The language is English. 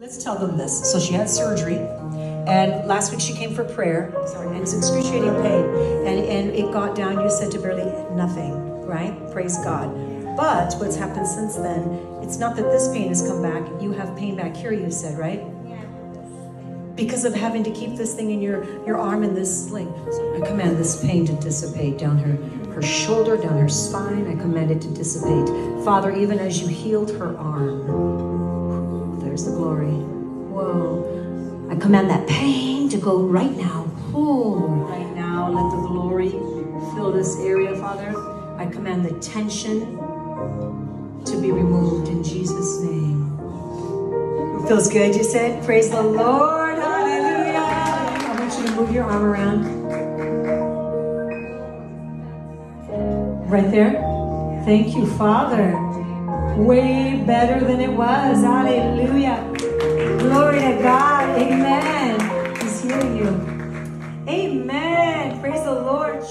Let's tell them this. So she had surgery, and last week she came for prayer. Sorry, and it's excruciating pain, and and it got down. You said to barely nothing, right? Praise God. But what's happened since then? It's not that this pain has come back. You have pain back here. You said, right? Because of having to keep this thing in your your arm in this sling. So I command this pain to dissipate down her her shoulder, down her spine. I command it to dissipate. Father, even as you healed her arm. There's the glory. Whoa. I command that pain to go right now. Ooh, right now. Let the glory fill this area, Father. I command the tension to be removed in Jesus' name. It feels good, you said? Praise the Lord. Hallelujah. I want you to move your arm around. Right there. Thank you, Father way better than it was. Hallelujah. Amen. Praise the Lord.